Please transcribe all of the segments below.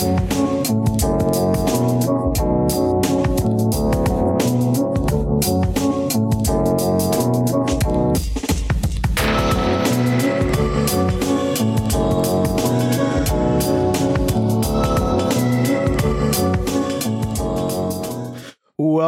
Thank you.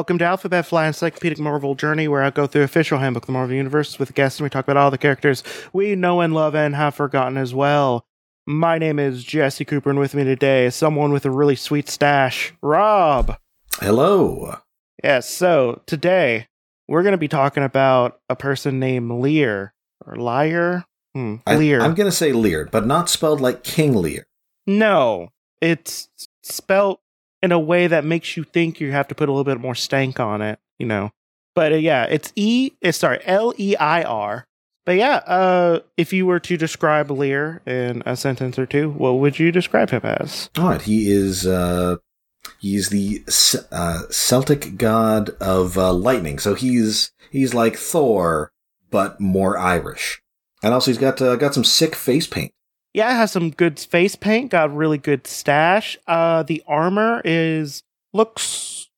Welcome to Alphabet Flight Encyclopedic Marvel Journey, where I go through official handbook of the Marvel Universe with guests and we talk about all the characters we know and love and have forgotten as well. My name is Jesse Cooper, and with me today is someone with a really sweet stash, Rob. Hello. Yes, so today we're going to be talking about a person named Lear or Liar. Hmm, I, Lear. I'm going to say Lear, but not spelled like King Lear. no, it's spelt in a way that makes you think you have to put a little bit more stank on it, you know. But uh, yeah, it's E. It's sorry, L E I R. But yeah, uh, if you were to describe Leir in a sentence or two, what would you describe him as? All right, he is uh, he's the uh, Celtic god of uh, lightning. So he's he's like Thor, but more Irish. And also, he's got uh, got some sick face paint. Yeah, it has some good face paint. Got really good stash. Uh, the armor is looks.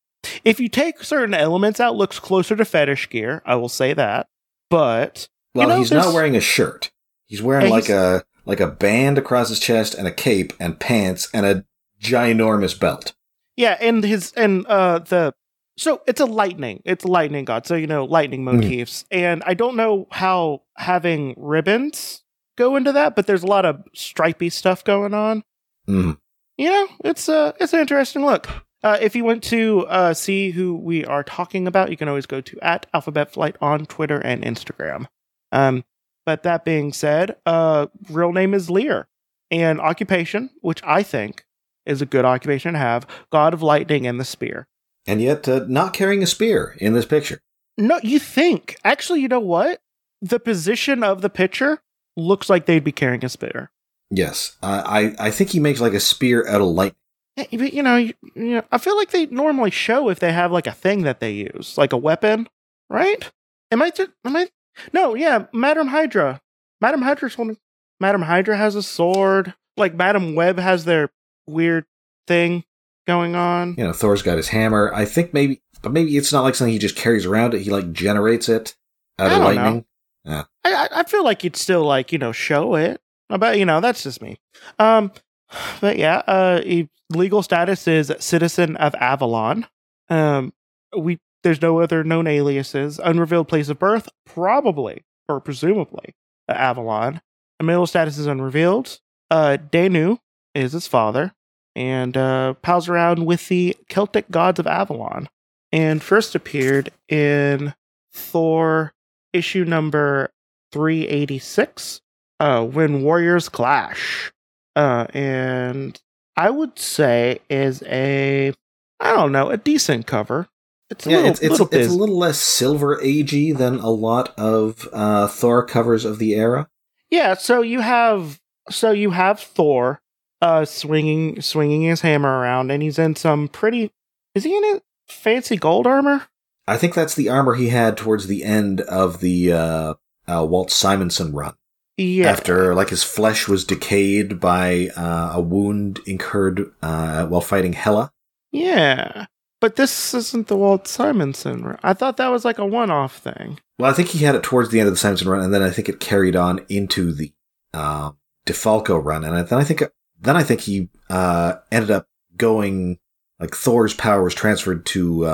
If you take certain elements out, looks closer to fetish gear. I will say that. But Well, know, he's there's- not wearing a shirt. He's wearing like he's- a like a band across his chest and a cape and pants and a ginormous belt. Yeah, and his and uh the so it's a lightning. It's a lightning god. So you know lightning Mhm. motifs. And I don't know how having ribbons go into that, but there's a lot of stripy stuff going on. Mm. You know, it's uh it's an interesting look. Uh, if you want to uh, see who we are talking about, you can always go to at Alphabet Flight on Twitter and Instagram. Um, but that being said, uh, real name is Leir, and occupation, which I think is a good occupation to have, God of Lightning and the Spear. And yet, uh, not carrying a spear in this picture. No, you think actually, you know what? The position of the pitcher looks like they'd be carrying a spear. Yes, I I I think he makes like a spear out of light. Yeah, but, you know, you, you know, I feel like they normally show if they have like a thing that they use, like a weapon, right? Am I just, am I? No, yeah, Madam Hydra. Madam Hydra's holding. Madam Hydra has a sword. Like Madam Web has their weird thing going on. You know, Thor's got his hammer. I think maybe, but maybe it's not like something he just carries around. It he like generates it out I of don't know. Lightning. I, I feel like you'd still like you know show it. But you know that's just me. Um, but yeah, uh, legal status is citizen of Avalon. Um, we there's no other known aliases. Unrevealed place of birth, probably or presumably Avalon. Marital status is unrevealed. Uh, Danu is his father, and uh, pals around with the Celtic gods of Avalon. And first appeared in Thor issue number 386 uh when warriors clash. Uh and i would say is a i don't know a decent cover. It's a yeah, little, it's it's, little it's a little less silver agey than a lot of uh, Thor covers of the era. yeah so you have so you have thor uh swinging swinging his hammer around and he's in some pretty is he in fancy gold armor I think that's the armor he had towards the end of the uh, uh, Walt Simonson run. yeah After like his flesh was decayed by uh, a wound incurred uh, while fighting Hela. yeah but this isn't the walt simonson run. I thought that was like a one-off thing Well, I think he had it towards the end of the Simonson run, and then I think it carried on into the uh, DeFalco run, and then I think then I think he uh, ended up going like Thor's power was transferred to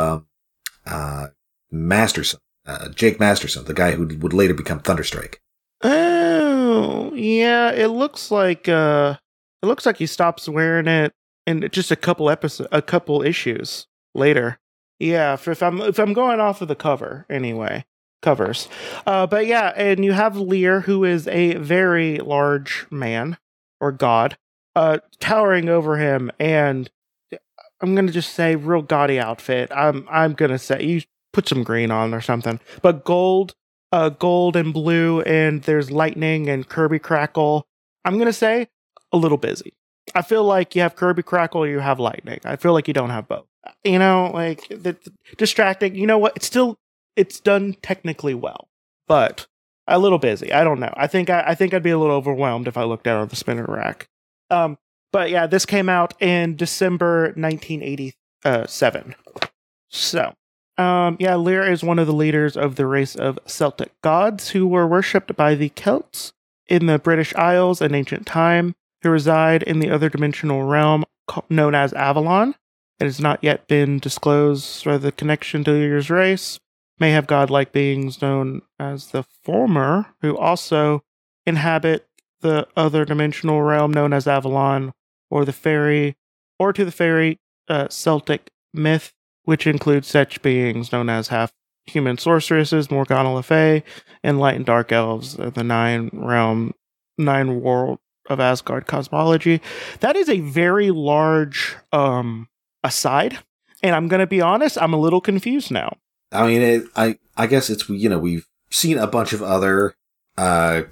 uh, Masterson, uh, Jake Masterson, the guy who would later become Thunderstrike. Oh, yeah. It looks like uh, it looks like he stops wearing it in just a couple episodes, a couple issues later. Yeah, if, if I'm if I'm going off of the cover anyway, covers. Uh, but yeah, and you have Leir, who is a very large man or god, uh, towering over him, and I'm gonna just say real gaudy outfit. I'm I'm gonna say you put some green on or something, but gold uh, gold and blue, and there's lightning and Kirby Crackle. I'm gonna say a little busy. I feel like you have Kirby Crackle, you have lightning. I feel like you don't have both. You know, like the, distracting. You know what? It's still it's done technically well, but a little busy. I don't know. I think I, I think I'd be a little overwhelmed if I looked out of the spinner rack. Um, but yeah, this came out in December 1987. So, um, yeah, Leir is one of the leaders of the race of Celtic gods who were worshipped by the Celts in the British Isles in ancient time, who reside in the other dimensional realm known as Avalon. It has not yet been disclosed whether the connection to Leir's race may have godlike beings known as the Fomor, who also inhabit the other dimensional realm known as Avalon, or the fairy, or to the fairy uh, Celtic myth, which includes such beings known as half human sorceresses, Morgana Le Fay, and light and dark elves, the nine realm, nine world of Asgard cosmology. That is a very large um, aside, and I'm going to be honest, I'm a little confused now. I mean, it, I I guess it's you know we've seen a bunch of other uh,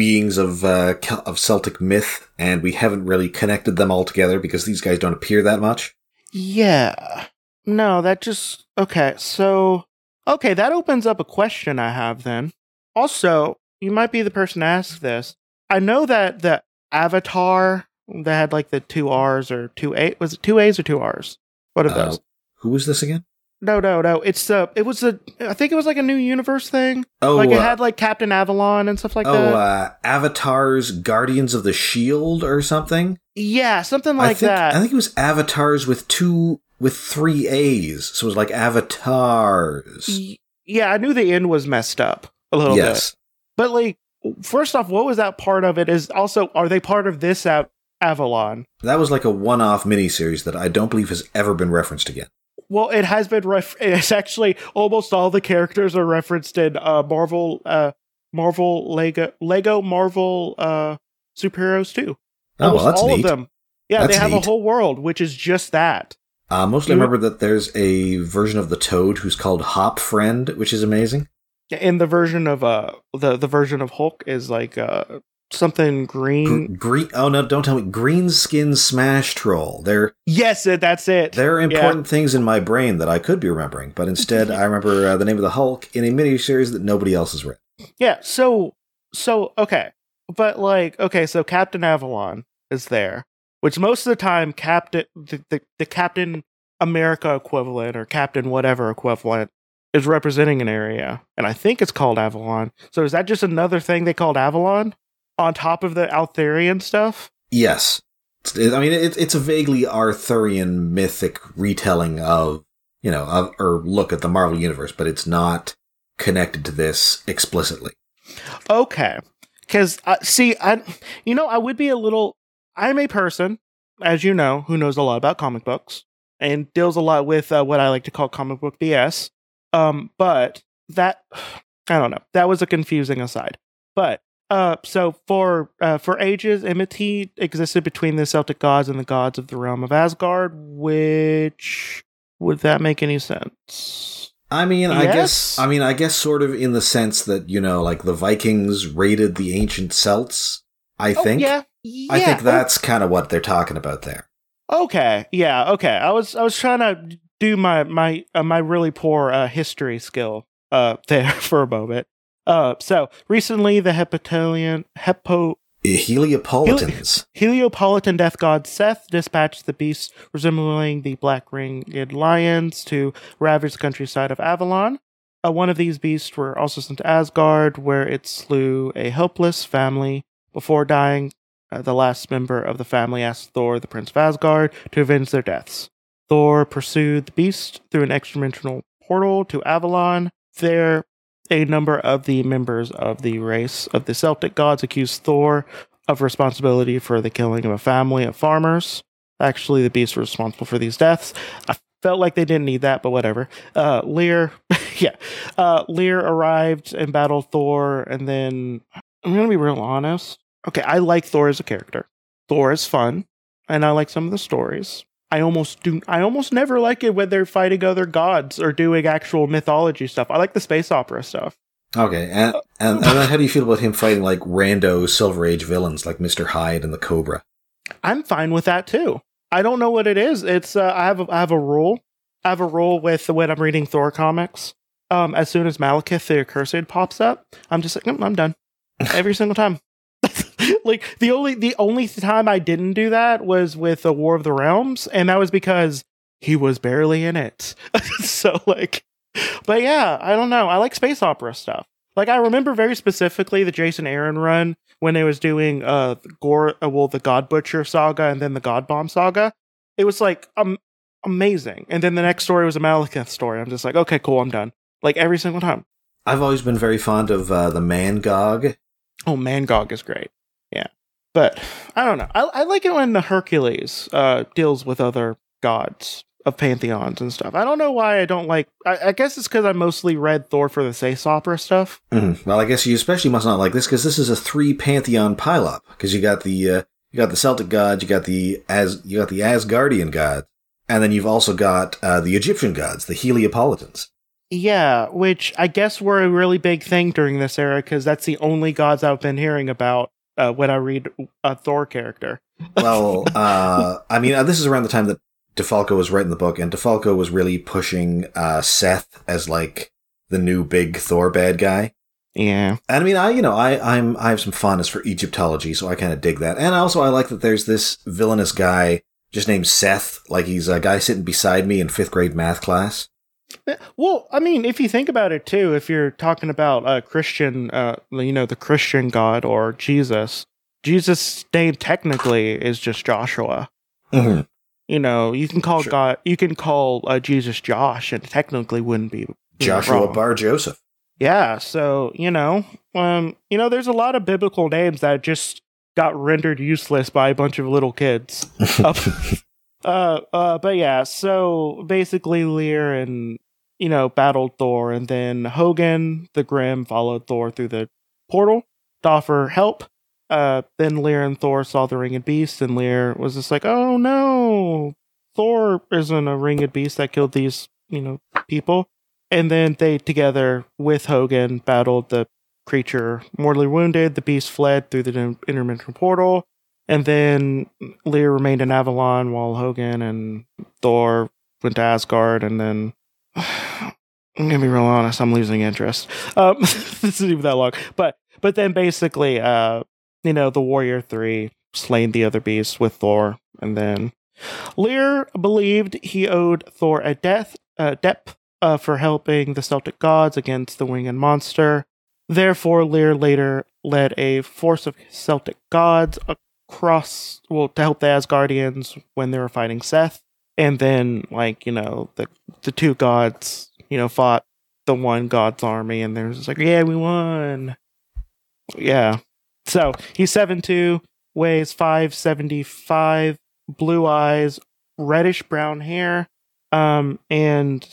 beings of uh, of Celtic myth, and we haven't really connected them all together because these guys don't appear that much. Yeah, no, that just okay. So okay, that opens up a question I have then. Also, you might be the person to ask this. I know that the Avatar that had like the two R's or two A was it two A's or two R's? What are those? Uh, who was this again? No, no, no. It's uh it was a I think it was like a new universe thing. Oh, like it uh, had like Captain Avalon and stuff like oh, that. Oh, uh, Avatar's Guardians of the Shield or something. Yeah, something like I think, that. I think it was Avataars with two with three A's, so it was like Avataars. Yeah, I knew the end was messed up a little yes. bit, but like first off, what was that part of it? Is also are they part of this at Avalon? That was like a one-off miniseries that I don't believe has ever been referenced again. Well, it has been. Ref- it's actually almost all the characters are referenced in uh, Marvel, uh, Marvel Lego, Lego Marvel uh, superheroes too. Oh, well, that's all neat. of them. Yeah, that's they have neat. a whole world which is just that. Uh, mostly, I remember that there's a version of the Toad who's called Hop Friend, which is amazing. And the version of uh the the version of Hulk is like uh something green. green. Oh no! Don't tell me. Green skin smash troll. They're yes, that's it. There are important yeah. things in my brain that I could be remembering, but instead I remember uh, the name of the Hulk in a miniseries that nobody else has read. Yeah. So so okay, but like okay, so Captain Avalon is there, which most of the time Captain the, the, the Captain America equivalent or Captain whatever equivalent is representing an area, and I think it's called Avalon. So is that just another thing they called Avalon? On top of the Arthurian stuff? Yes. I mean, it, it's a vaguely Arthurian mythic retelling of, you know, of, or look at the Marvel Universe, but it's not connected to this explicitly. Okay. Because, uh, see, I, you know, I would be a little. I'm a person, as you know, who knows a lot about comic books and deals a lot with uh, what I like to call comic book BS. Um, but that, I don't know, that was a confusing aside. But uh, so for uh, for ages, enmity existed between the Celtic gods and the gods of the realm of Asgard. Which would that make any sense? I mean, yes? I guess. I mean, I guess sort of in the sense that you know, like the Vikings raided the ancient Celts. I oh, think. Yeah. yeah. I think that's oh. kind of what they're talking about there. Okay. Yeah. Okay. I was I was trying to do my my uh, my really poor uh, history skill uh there for a moment. Uh, so recently, the Hepatalian Hepo Heliopolitans. Heliopolitan death god Seth dispatched the beasts resembling the black ringed lions to ravage the countryside of Avalon. Uh, one of these beasts were also sent to Asgard, where it slew a helpless family. Before dying, uh, the last member of the family asked Thor, the Prince of Asgard, to avenge their deaths. Thor pursued the beast through an extra-dimensional portal to Avalon. There, a number of the members of the race of the Celtic gods accused Thor of responsibility for the killing of a family of farmers. Actually, the beasts were responsible for these deaths. I felt like they didn't need that, but whatever. Uh, Leir, yeah, uh, Leir arrived and battled Thor, and then I'm gonna be real honest. Okay, I like Thor as a character. Thor is fun, and I like some of the stories. I almost do. I almost never like it when they're fighting other gods or doing actual mythology stuff. I like the space opera stuff. Okay, and, and, and how do you feel about him fighting like rando Silver Age villains like Mister Hyde and the Cobra? I'm fine with that too. I don't know what it is. It's uh, I have a, I have a rule. I have a rule with when I'm reading Thor comics. um, as soon as Malekith the Accursed pops up, I'm just like, "Mm, I'm done every single time. Like the only the only time I didn't do that was with the War of the Realms, and that was because he was barely in it. so like, but yeah, I don't know. I like space opera stuff. Like I remember very specifically the Jason Aaron run when they was doing uh Gorr, uh, well the God Butcher saga and then the God Bomb saga. It was like um amazing, and then the next story was a Malekith story. I'm just like, okay, cool, I'm done. Like every single time. I've always been very fond of uh, the Mangog. Oh, Mangog is great. But I don't know. I, I like it when the Hercules uh, deals with other gods of pantheons and stuff. I don't know why I don't like. I, I guess it's because I mostly read Thor for the space opera stuff. Mhm. Well, I guess you especially must not like this because this is a three pantheon pileup. Because you got the uh, you got the Celtic gods, you got the as you got the Asgardian gods, and then you've also got uh, the Egyptian gods, the Heliopolitans. Yeah, which I guess were a really big thing during this era because that's the only gods I've been hearing about uh, when I read a Thor character. Well, uh, I mean, uh, this is around the time that DeFalco was writing the book, and DeFalco was really pushing uh, Seth as like the new big Thor bad guy. Yeah. And I mean, I you know, I I'm I have some fondness for Egyptology, so I kind of dig that. And also, I like that there's this villainous guy just named Seth, like he's a guy sitting beside me in fifth grade math class. Well, I mean, if you think about it too, if you're talking about a Christian, uh, you know, the Christian God or Jesus, Jesus' name technically is just Joshua. Mm-hmm. You know, you can call Sure. God, you can call uh, Jesus Josh, and technically wouldn't be Joshua wrong. Bar Joseph. Yeah, so you know, um, you know, there's a lot of biblical names that just got rendered useless by a bunch of little kids. Up- uh, uh, but yeah, so basically, Leir and you know battled Thor, and then Hogun the Grim followed Thor through the portal to offer help. Uh, then Leir and Thor saw the ringed beast, and Leir was just like, "Oh no, Thor isn't a ringed beast that killed these you know people." And then they together with Hogun battled the creature mortally wounded. The beast fled through the in- interdimensional portal. And then Leir remained in Avalon while Hogun and Thor went to Asgard. And then, I'm gonna be real honest, I'm losing interest. Um, this isn't even that long, but but then basically, uh, you know, the Warrior Three slain the other beasts with Thor, and then Leir believed he owed Thor a death, uh, debt uh, for helping the Celtic gods against the winged monster. Therefore, Leir later led a force of Celtic gods across, well, to help the Asgardians when they were fighting Seth. And then, like, you know, the the two gods, you know, fought the one god's army, and there's just like, yeah, we won. Yeah. So he's seven two, weighs 575, blue eyes, reddish brown hair, um, and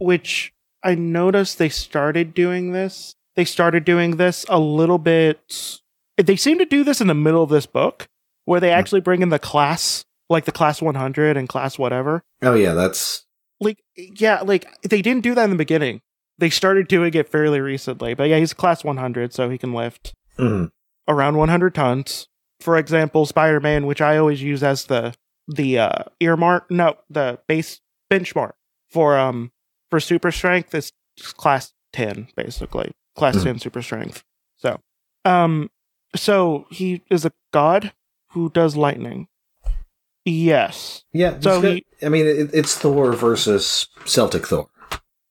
which I noticed they started doing this. They started doing this a little bit. They seem to do this in the middle of this book, where they actually bring in the class, like the class 100 and class whatever. Oh yeah, that's Like, yeah, like they didn't do that in the beginning. They started doing it fairly recently, but yeah, he's class 100, so he can lift mhm. around 100 tons. For example, Spider-Man, which I always use as the the uh, earmark, no, the base benchmark for um for super strength is class 10 basically. Class Mhm. 10 super strength. So, um so he is a god who does lightning. Yes. yeah. So he- I mean, it, it's Thor versus Celtic Thor.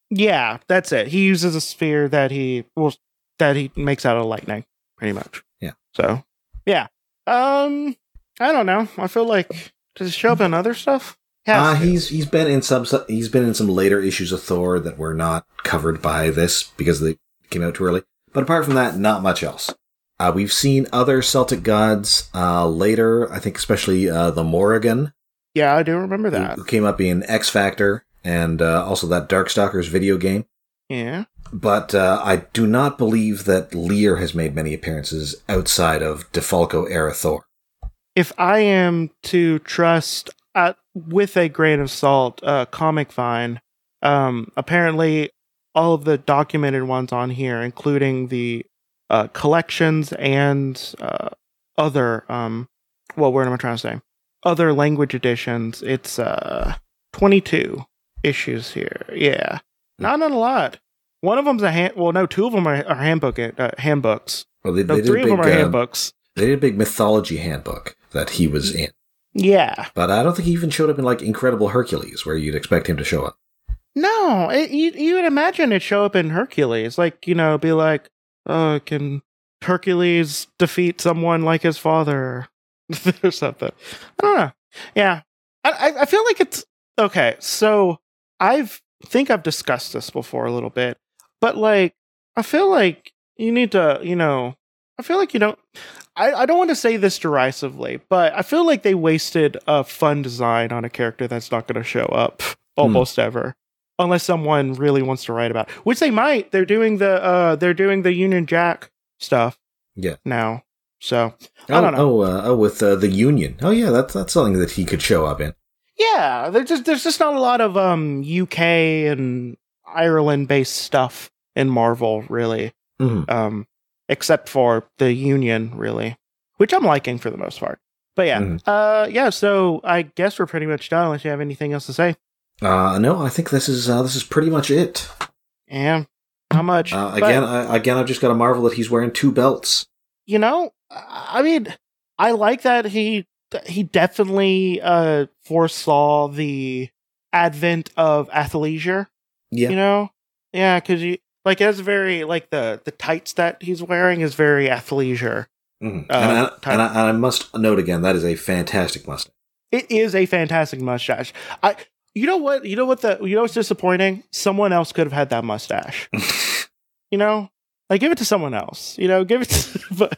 Yeah, that's it. He uses a sphere that he well that he makes out of lightning, pretty much. Yeah. So yeah. Um I don't know. I feel like does it show up in other stuff? Uh, he's he's been in some he's been in some later issues of Thor that were not covered by this because they came out too early. But apart from that, not much else. Uh, we've seen other Celtic gods uh, later. I think especially uh, the Morrigan, yeah, I do remember that. who came up in X Factor and uh, also that Darkstalkers video game. Yeah. But uh, I do not believe that Leir has made many appearances outside of Defalco era Thor. If I am to trust uh, with a grain of salt, uh Comic Vine, um apparently all of the documented ones on here, including the uh collections and uh other um well what am I trying to say? Other language editions, it's uh twenty two issues here. Yeah. Not not a lot. One of them's a hand. Well, no, two of them are, are handbook uh, handbooks. Well, they, No, they did three a of them big, are uh, handbooks. They did a big mythology handbook that he was in, Yeah. but I don't think he even showed up in like Incredible Hercules, where you'd expect him to show up. No, it, you you would imagine it show up in Hercules, like you know, be like, oh, can Hercules defeat someone like his father or something? I don't know. Yeah, I I- feel like it's okay. So I've think I've discussed this before a little bit, but like I feel like you need to, you know, I feel like you don't. I, I don't want to say this derisively, but I feel like they wasted a fun design on a character that's not going to show up hmm. almost ever unless someone really wants to write about it, which they might they're doing the uh they're doing the union jack stuff Yeah. now so Oh, I don't know. Oh, uh, oh, with uh, the Union. Oh, yeah, that's that's something that he could show up in. yeah there's just there's just not a lot of um uk and ireland based stuff in marvel really Mhm. um except for the union really which i'm liking for the most part but yeah Mhm. uh yeah so i guess we're pretty much done unless you have anything else to say Uh, no, I think this is uh, this is pretty much it. and how much Uh, again, I, again, I've just got to marvel that he's wearing two belts. you know i mean i like that he he definitely uh foresaw the advent of athleisure Yeah, you know yeah because you like it's very like the the tights that he's wearing is very athleisure Mhm. uh, and, I, and, I, and I must note again that is a fantastic mustache. it is a fantastic mustache i you know what you know what the you know what's disappointing? Someone else could have had that mustache. You know? Like give it to someone else you know? Give it to but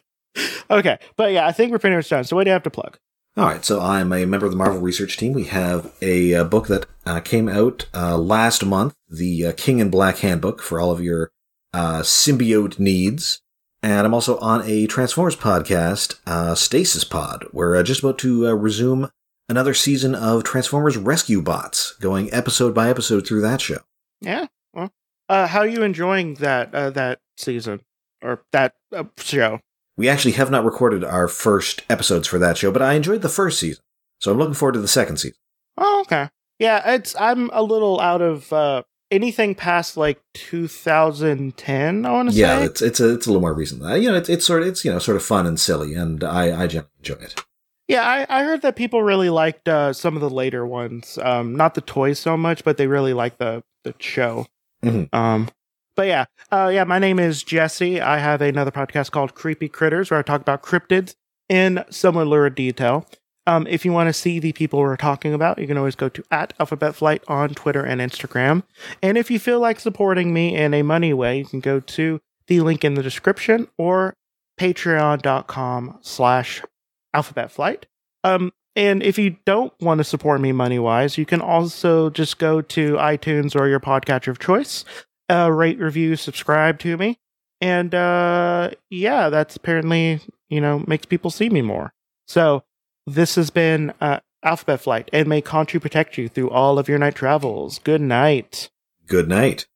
okay. But yeah i think we're pretty much done. So what do you have to plug? All right, so I'm a member of the Marvel Research Team. We have a, uh book that uh, came out uh, last month, the uh, King in Black Handbook for all of your uh, symbiote needs. And I'm also on a Transformers podcast, uh, Stasis Pod. We're uh, just about to uh, resume another season of Transformers Rescue Bots, going episode by episode through that show. Yeah. Well, uh, how are you enjoying that uh, that season or that uh, show? We actually have not recorded our first episodes for that show, but I enjoyed the first season. So I'm looking forward to the second season. Oh, okay. Yeah, it's I'm a little out of uh, anything past like 2010. I want to Yeah, say. Yeah, it's it's a it's a little more recent. You know, it's it's sort of it's you know sort of fun and silly, and I I enjoy it. Yeah, I, I heard that people really liked uh, some of the later ones. Um, not the toys so much, but they really liked the the show. Mhm. Um, but yeah, uh, yeah. My name is Jesse. I have another podcast called Creepy Critters, where I talk about cryptids in similar lurid detail. Um, if you want to see the people we're talking about, you can always go to at Alphabet Flight on Twitter and Instagram. And if you feel like supporting me in a money way, you can go to the link in the description or patreon.com slash alphabet flight. Um, and if you don't want to support me money wise, you can also just go to iTunes or your podcatcher of choice, uh, rate, review, subscribe to me. And uh, yeah, that's apparently, you know, makes people see me more. So this has been uh, Alphabet Flight, and may Conchu protect you through all of your night travels. Good night. Good night.